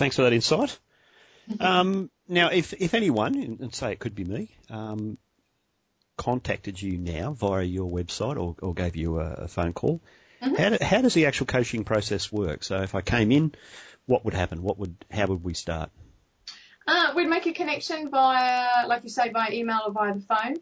thanks for that insight. Um, now, if if anyone, and say it could be me, um, contacted you now via your website or, or gave you a, a phone call, mm-hmm. how, do, how does the actual coaching process work? So, if I came in, what would happen? What would how would we start? Uh, we'd make a connection via, like you say, via email or via the phone.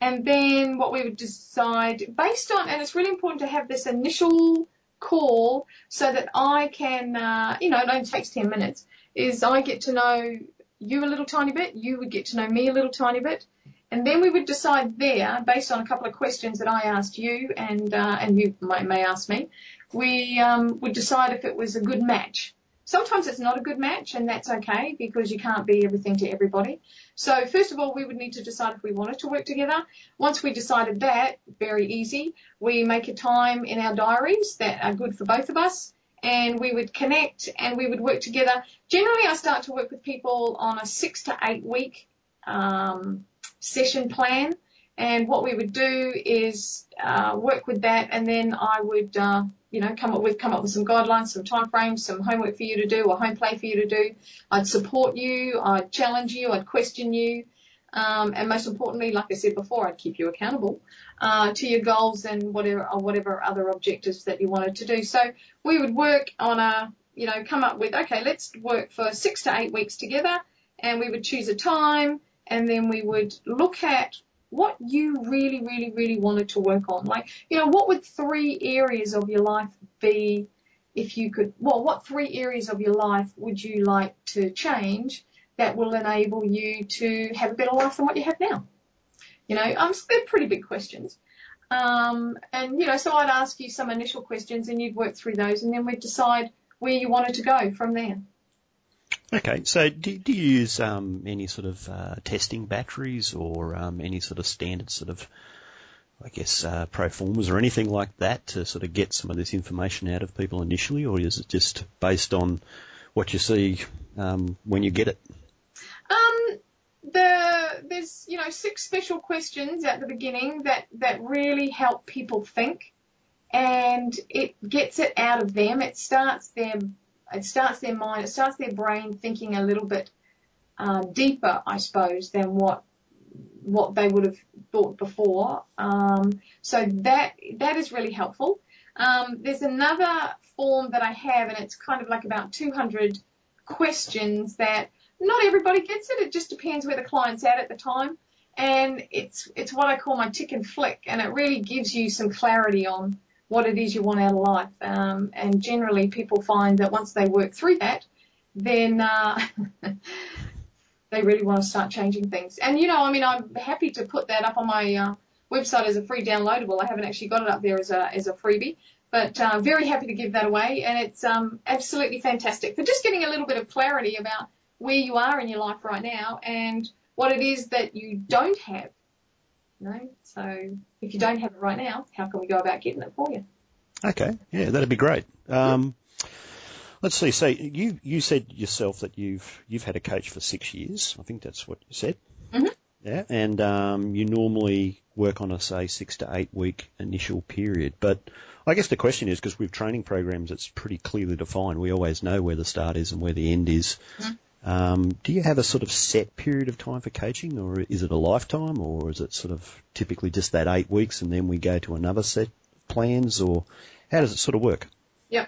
And then what we would decide based on, and it's really important to have this initial call so that I can, uh, you know, it only takes 10 minutes, is I get to know you a little tiny bit, you would get to know me a little tiny bit, and then we would decide there, based on a couple of questions that I asked you and, uh, and you may, may ask me, we um, would decide if it was a good match. Sometimes it's not a good match, and that's okay because you can't be everything to everybody. So first of all, we would need to decide if we wanted to work together. Once we decided that, very easy, we make a time in our diaries that are good for both of us, and we would connect and we would work together. Generally, I start to work with people on a six to eight week um, session plan. And what we would do is uh, work with that, and then I would, uh, you know, come up with come up with some guidelines, some time frames, some homework for you to do, or home play for you to do. I'd support you, I'd challenge you, I'd question you, um, and most importantly, like I said before, I'd keep you accountable uh, to your goals and whatever or whatever other objectives that you wanted to do. So we would work on a, you know, come up with okay, let's work for six to eight weeks together, and we would choose a time, and then we would look at what you really, really, really wanted to work on. Like, you know, what would three areas of your life be if you could, well, what three areas of your life would you like to change that will enable you to have a better life than what you have now? You know, um, they're pretty big questions. Um, and, you know, so I'd ask you some initial questions and you'd work through those and then we'd decide where you wanted to go from there. Okay, so do, do you use um, any sort of uh, testing batteries or um, any sort of standard sort of, I guess, uh, pro formas or anything like that to sort of get some of this information out of people initially, or is it just based on what you see um, when you get it? Um, the there's you know six special questions at the beginning that that really help people think, and it gets it out of them. It starts them it starts their mind, it starts their brain thinking a little bit uh, deeper, I suppose, than what what they would have thought before. Um, so that that is really helpful. Um, there's another form that I have, and it's kind of like about 200 questions that not everybody gets it. It just depends where the client's at at the time. And it's it's what I call my tick and flick, and it really gives you some clarity on what it is you want out of life. Um, and generally, people find that once they work through that, then uh, they really want to start changing things. And you know, I mean, I'm happy to put that up on my uh, website as a free downloadable. I haven't actually got it up there as a as a freebie, but uh, very happy to give that away. And it's um, absolutely fantastic for just getting a little bit of clarity about where you are in your life right now and what it is that you don't have no? So if you don't have it right now, how can we go about getting it for you? Okay, yeah, that'd be great. Um, let's see. So you you said yourself that you've you've had a coach for six years. I think that's what you said. Mm-hmm. Yeah, and um, you normally work on a say six to eight week initial period. But I guess the question is because with training programs, it's pretty clearly defined. We always know where the start is and where the end is. Mm-hmm. Um, do you have a sort of set period of time for coaching, or is it a lifetime, or is it sort of typically just that eight weeks and then we go to another set of plans, or how does it sort of work? Yeah,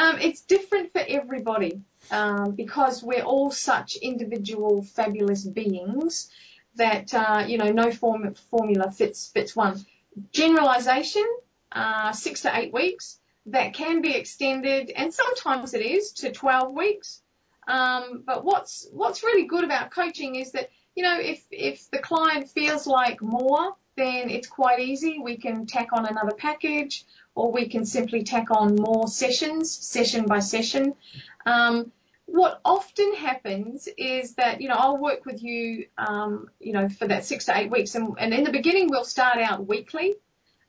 um, it's different for everybody um, because we're all such individual, fabulous beings that uh, you know no form, formula fits fits one. Generalization, uh, six to eight weeks. That can be extended, and sometimes it is to 12 weeks. Um, but what's what's really good about coaching is that you know if if the client feels like more, then it's quite easy. We can tack on another package, or we can simply tack on more sessions, session by session. Um, what often happens is that you know I'll work with you, um, you know, for that six to eight weeks, and, and in the beginning we'll start out weekly,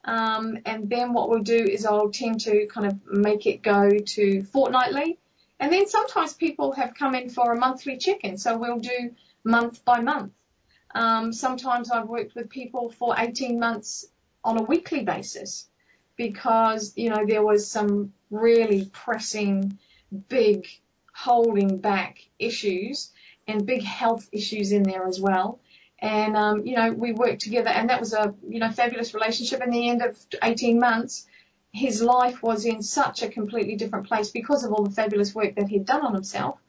um, and then what we'll do is I'll tend to kind of make it go to fortnightly, and then sometimes people have come in for a monthly check-in, so we'll do month by month. Um, sometimes I've worked with people for 18 months on a weekly basis because, you know, there was some really pressing, big, holding back issues and big health issues in there as well. And, um, you know, we worked together and that was a, you know, fabulous relationship. In the end of 18 months, his life was in such a completely different place because of all the fabulous work that he'd done on himself.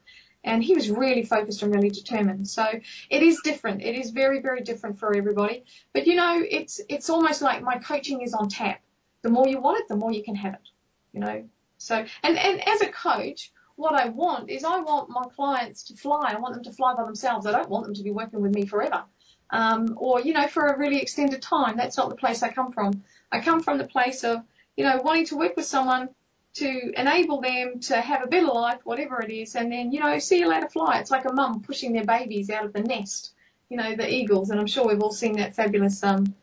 And he was really focused and really determined. So it is different. It is very, very different for everybody. But you know, it's it's almost like my coaching is on tap. The more you want it, the more you can have it. You know. So and, and as a coach, what I want is I want my clients to fly. I want them to fly by themselves. I don't want them to be working with me forever. Um, or, you know, for a really extended time. That's not the place I come from. I come from the place of, you know, wanting to work with someone to enable them to have a better life, whatever it is, and then, you know, see you later fly. It's like a mum pushing their babies out of the nest, you know, the eagles, and I'm sure we've all seen that fabulous um,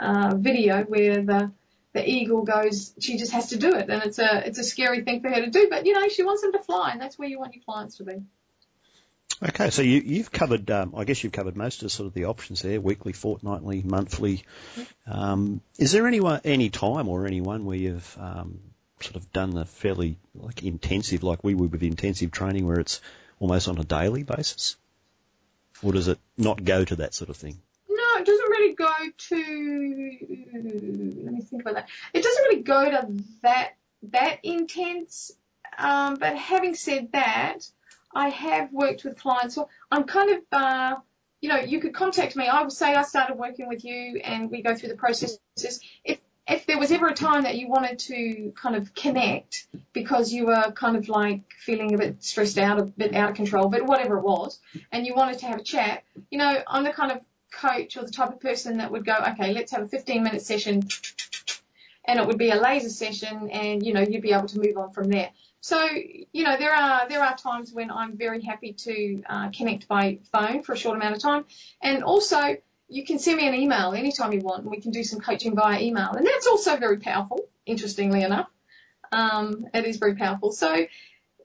uh, video where the the eagle goes, she just has to do it, and it's a it's a scary thing for her to do, but you know, she wants them to fly, and that's where you want your clients to be. Okay, so you, you've covered, um, I guess you've covered most of sort of the options there, weekly, fortnightly, monthly. Um, is there any, any time or anyone where you've um, sort of done the fairly like intensive, like we would with intensive training, where it's almost on a daily basis, or does it not go to that sort of thing? No, it doesn't really go to. Let me think about that. It doesn't really go to that that intense. Um, but having said that, I have worked with clients. So I'm kind of. Uh, you know, you could contact me. I would say I started working with you and we go through the processes. If if there was ever a time that you wanted to kind of connect because you were kind of like feeling a bit stressed out, a bit out of control, but whatever it was, and you wanted to have a chat, you know, I'm the kind of coach or the type of person that would go, okay, let's have a 15 minute session, and it would be a laser session, and you know, you'd be able to move on from there. So, you know, there are there are times when I'm very happy to uh, connect by phone for a short amount of time, and also you can send me an email anytime you want, and we can do some coaching via email. And that's also very powerful, interestingly enough. Um, it is very powerful. So,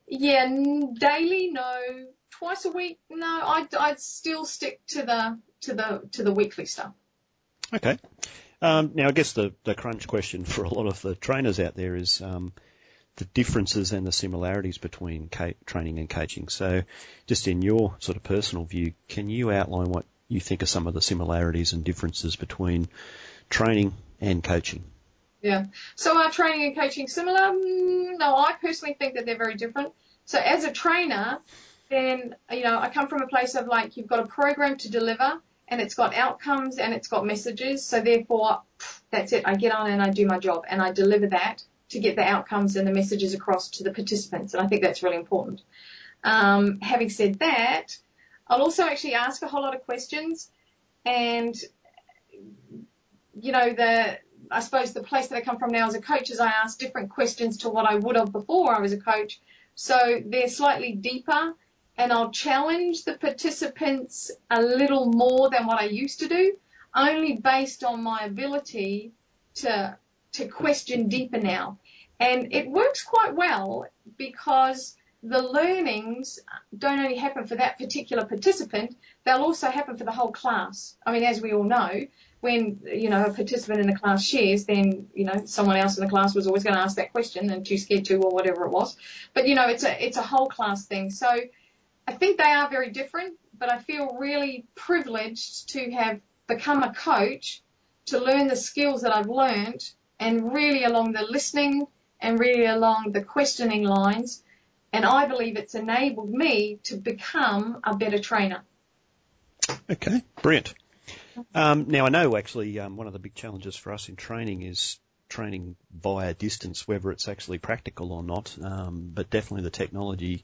yeah, daily, no. Twice a week, no. I'd, I'd still stick to the to the to the weekly stuff. Okay. Um, now, I guess the the crunch question for a lot of the trainers out there is um, the differences and the similarities between training and coaching. So, just in your sort of personal view, can you outline what you think are some of the similarities and differences between training and coaching? Yeah. So are training and coaching similar? Mm, no, I personally think that they're very different. So as a trainer, then, you know, I come from a place of like, you've got a program to deliver and it's got outcomes and it's got messages. So therefore, that's it. I get on and I do my job and I deliver that to get the outcomes and the messages across to the participants. And I think that's really important. Um, having said that, I'll also actually ask a whole lot of questions and you know the I suppose the place that I come from now as a coach is I ask different questions to what I would have before I was a coach. So they're slightly deeper and I'll challenge the participants a little more than what I used to do, only based on my ability to to question deeper now. And it works quite well because the learnings don't only happen for that particular participant, they'll also happen for the whole class. I mean, as we all know, when, you know, a participant in a class shares, then, you know, someone else in the class was always going to ask that question and too scared to or whatever it was. But, you know, it's a, it's a whole class thing. So I think they are very different, but I feel really privileged to have become a coach to learn the skills that I've learned and really along the listening and really along the questioning lines and I believe it's enabled me to become a better trainer. Okay, brilliant. Um, now I know actually um, one of the big challenges for us in training is training via distance, whether it's actually practical or not. Um, but definitely the technology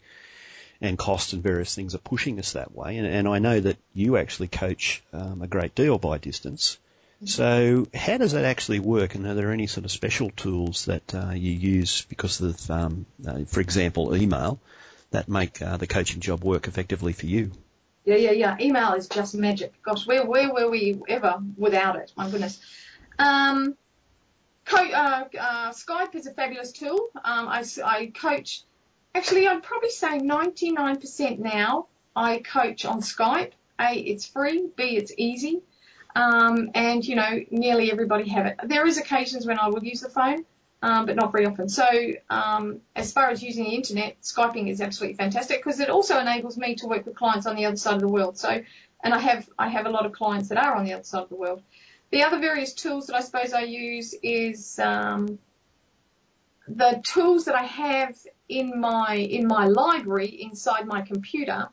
and cost and various things are pushing us that way. And, and I know that you actually coach um, a great deal by distance. So how does that actually work? And are there any sort of special tools that uh, you use because of, um, uh, for example, email that make uh, the coaching job work effectively for you? Yeah, yeah, yeah. Email is just magic. Gosh, where where were we ever without it? My goodness. Um, co- uh, uh, Skype is a fabulous tool. Um, I, I coach. Actually, I'd probably say 99% now. I coach on Skype. A, it's free. B, it's easy. Um, and you know, nearly everybody have it. There is occasions when I would use the phone, um, but not very often. So um, as far as using the internet, Skyping is absolutely fantastic because it also enables me to work with clients on the other side of the world. So, and I have I have a lot of clients that are on the other side of the world. The other various tools that I suppose I use is um, the tools that I have in my in my library inside my computer,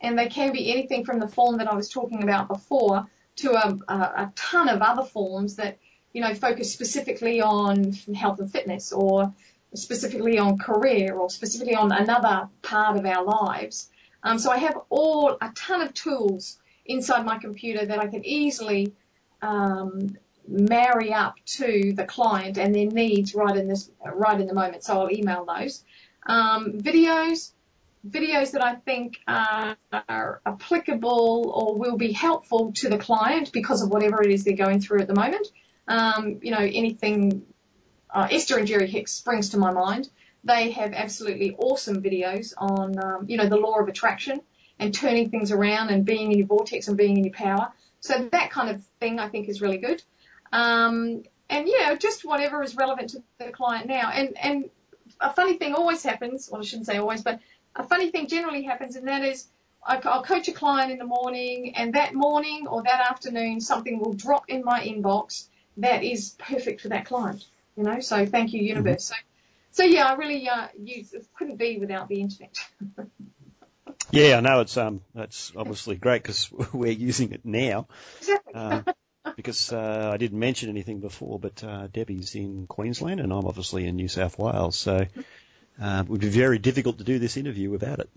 and they can be anything from the form that I was talking about before to a, a, a ton of other forms that you know focus specifically on health and fitness or specifically on career or specifically on another part of our lives. Um, so I have all a ton of tools inside my computer that I can easily um, marry up to the client and their needs right in this right in the moment. So I'll email those um, videos, videos that I think are, are applicable or will be helpful to the client because of whatever it is they're going through at the moment. Um, you know, anything uh, Esther and Jerry Hicks springs to my mind. They have absolutely awesome videos on, um, you know, the law of attraction and turning things around and being in your vortex and being in your power. So that kind of thing I think is really good. Um, and yeah, just whatever is relevant to the client now. And and a funny thing always happens. Well, I shouldn't say always, but a funny thing generally happens, and that is I'll coach a client in the morning, and that morning or that afternoon, something will drop in my inbox that is perfect for that client. You know, so thank you, universe. Mm-hmm. So, so yeah, I really uh, use couldn't be without the internet. yeah, I know it's um, it's obviously great because we're using it now. Exactly. Um, because uh, I didn't mention anything before, but uh, Debbie's in Queensland and I'm obviously in New South Wales, so uh, it would be very difficult to do this interview without it.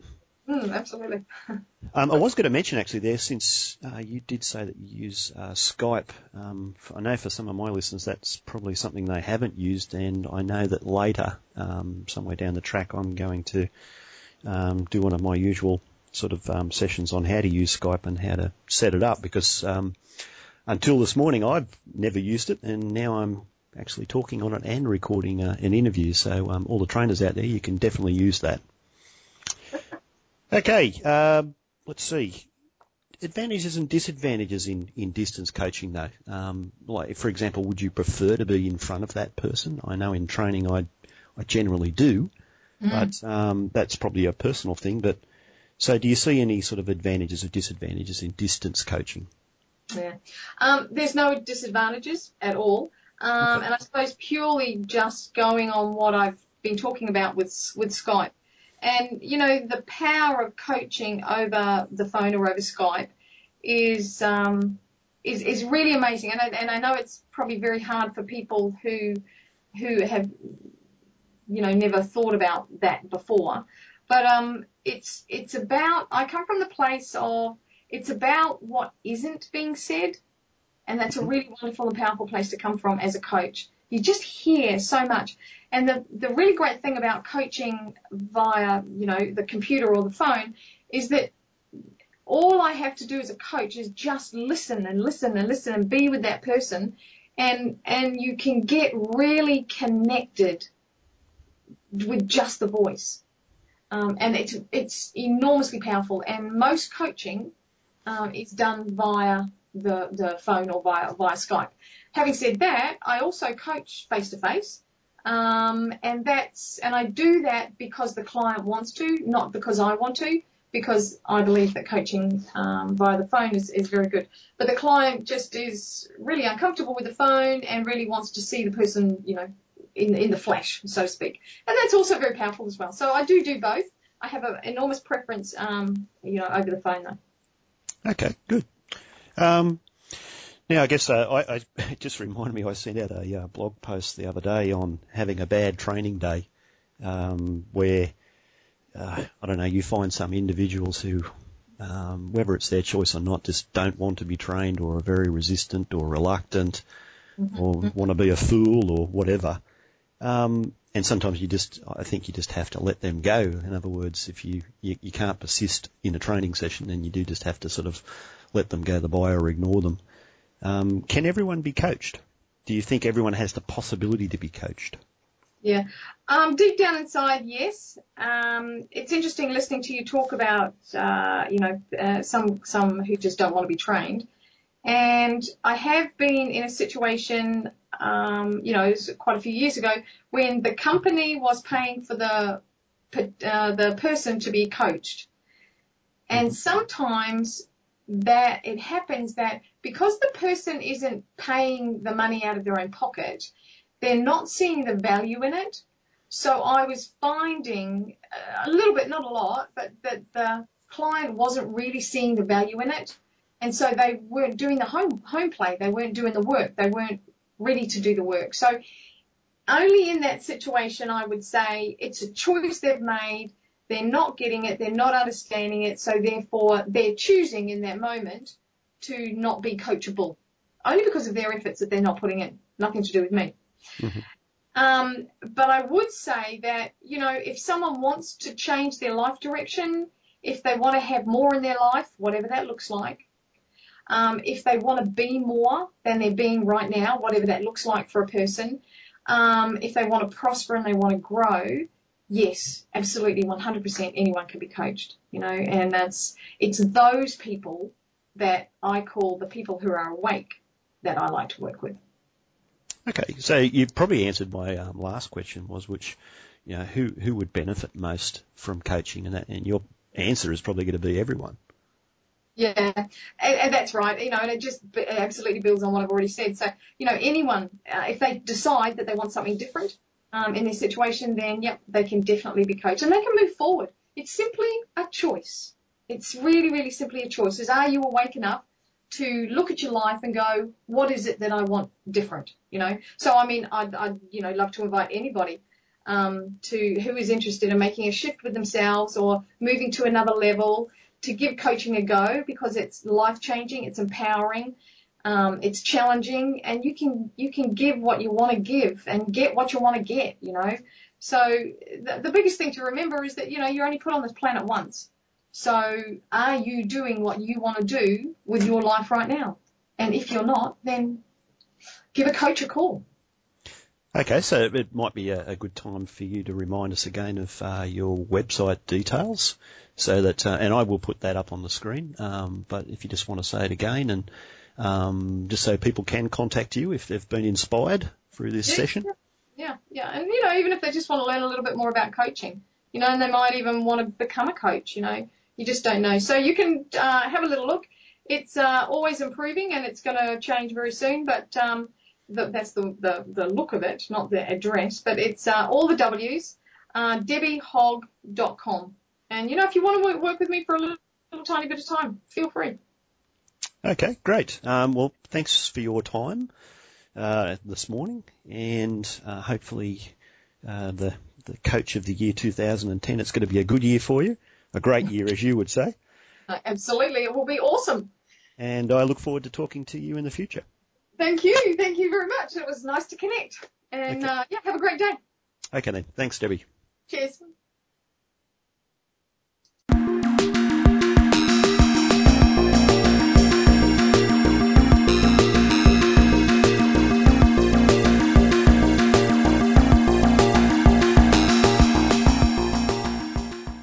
Mm, absolutely. um, I was going to mention actually there, since uh, you did say that you use uh, Skype. Um, for, I know for some of my listeners that's probably something they haven't used, and I know that later, um, somewhere down the track, I'm going to um, do one of my usual sort of um, sessions on how to use Skype and how to set it up because um, until this morning, I've never used it, and now I'm actually talking on it and recording uh, an interview. So um, all the trainers out there, you can definitely use that. Okay, um, let's see. Advantages and disadvantages in, in distance coaching, though. Um, like, for example, would you prefer to be in front of that person? I know in training I, I generally do, mm. but um, that's probably a personal thing. But so, do you see any sort of advantages or disadvantages in distance coaching? Yeah. Um, there's no disadvantages at all. Um, okay. And I suppose purely just going on what I've been talking about with, with Skype. And, you know, the power of coaching over the phone or over Skype is, um, is, is really amazing. And I, and I know it's probably very hard for people who, who have, you know, never thought about that before. But, um, it's, it's about, I come from the place of, it's about what isn't being said, and that's a mm-hmm. really wonderful and powerful place to come from as a coach. You just hear so much. And the, the really great thing about coaching via, you know, the computer or the phone is that all I have to do as a coach is just listen and listen and listen and be with that person and and you can get really connected with just the voice. Um, and it's it's enormously powerful. And most coaching um, is done via the, the phone or via, via Skype. Having said that, I also coach face to face. And that's, and I do that because the client wants to, not because I want to, because I believe that coaching um, via the phone is, is very good. But the client just is really uncomfortable with the phone and really wants to see the person, you know, in, in the flesh, so to speak. And that's also very powerful as well. So I do do both. I have an enormous preference, um, you know, over the phone though. Okay, good. Um, now, I guess uh, I, I, it just reminded me, I sent out a uh, blog post the other day on having a bad training day um, where, uh, I don't know, you find some individuals who, um, whether it's their choice or not, just don't want to be trained or are very resistant or reluctant mm-hmm. or want to be a fool or whatever. Um, and sometimes you just, I think you just have to let them go. In other words, if you, you, you can't persist in a training session, then you do just have to sort of let them go the by or ignore them. Um, can everyone be coached? Do you think everyone has the possibility to be coached? Yeah, um, deep down inside, yes. Um, it's interesting listening to you talk about, uh, you know, uh, some some who just don't want to be trained. And I have been in a situation um, you know, quite a few years ago, when the company was paying for the uh, the person to be coached, and sometimes that it happens that because the person isn't paying the money out of their own pocket, they're not seeing the value in it. So I was finding uh, a little bit, not a lot, but that the client wasn't really seeing the value in it. And so they weren't doing the home, home play. They weren't doing the work. They weren't ready to do the work. So only in that situation, I would say it's a choice they've made. They're not getting it. They're not understanding it. So therefore, they're choosing in that moment to not be coachable, only because of their efforts that they're not putting in. Nothing to do with me. Mm-hmm. Um, but I would say that, you know, if someone wants to change their life direction, if they want to have more in their life, whatever that looks like, um, if they want to be more than they're being right now, whatever that looks like for a person, um, if they want to prosper and they want to grow, yes, absolutely, 100% anyone can be coached, you know, and that's, it's those people that I call the people who are awake that I like to work with. Okay, so you've probably answered my um, last question was which, you know, who who would benefit most from coaching, and that, and your answer is probably going to be everyone. Yeah, and, and, that's right. You know, and it just absolutely builds on what I've already said. So, you know, anyone, uh, if they decide that they want something different um, in this situation, then yep, they can definitely be coached and they can move forward. It's simply a choice. It's really, really simply a choice. Is are you awake enough to look at your life and go, what is it that I want different? You know. So, I mean, I'd, I'd you know love to invite anybody um, to who is interested in making a shift with themselves or moving to another level to give coaching a go because it's life changing, it's empowering, um, it's challenging, and you can you can give what you want to give and get what you want to get. You know, so the, the biggest thing to remember is that you know you're only put on this planet once. So are you doing what you want to do with your life right now? And if you're not, then give a coach a call. Okay, so it might be a, a, good time for you to remind us again of uh, your website details, so that, uh, and I will put that up on the screen. Um, but if you just want to say it again, and um, just so people can contact you if they've been inspired through this yeah, session. Yeah, yeah, and you know, even if they just want to learn a little bit more about coaching, you know, and they might even want to become a coach, you know, you just don't know. So you can uh, have a little look. It's uh, always improving, and it's going to change very soon, but. Um, the, that's the, the, the look of it, not the address, but it's uh, all the W's, uh, debbiehogg.com. And, you know, if you want to work, work with me for a little, little, tiny bit of time, feel free. Okay, great. Um, well, thanks for your time uh, this morning, and uh, hopefully uh, the, the coach of the year 2010, it's going to be a good year for you, a great year, as you would say. Uh, absolutely, it will be awesome. And I look forward to talking to you in the future. Thank you. Thank you very much. It was nice to connect. And okay. uh, yeah, have a great day. Okay then. Thanks, Debbie. Cheers.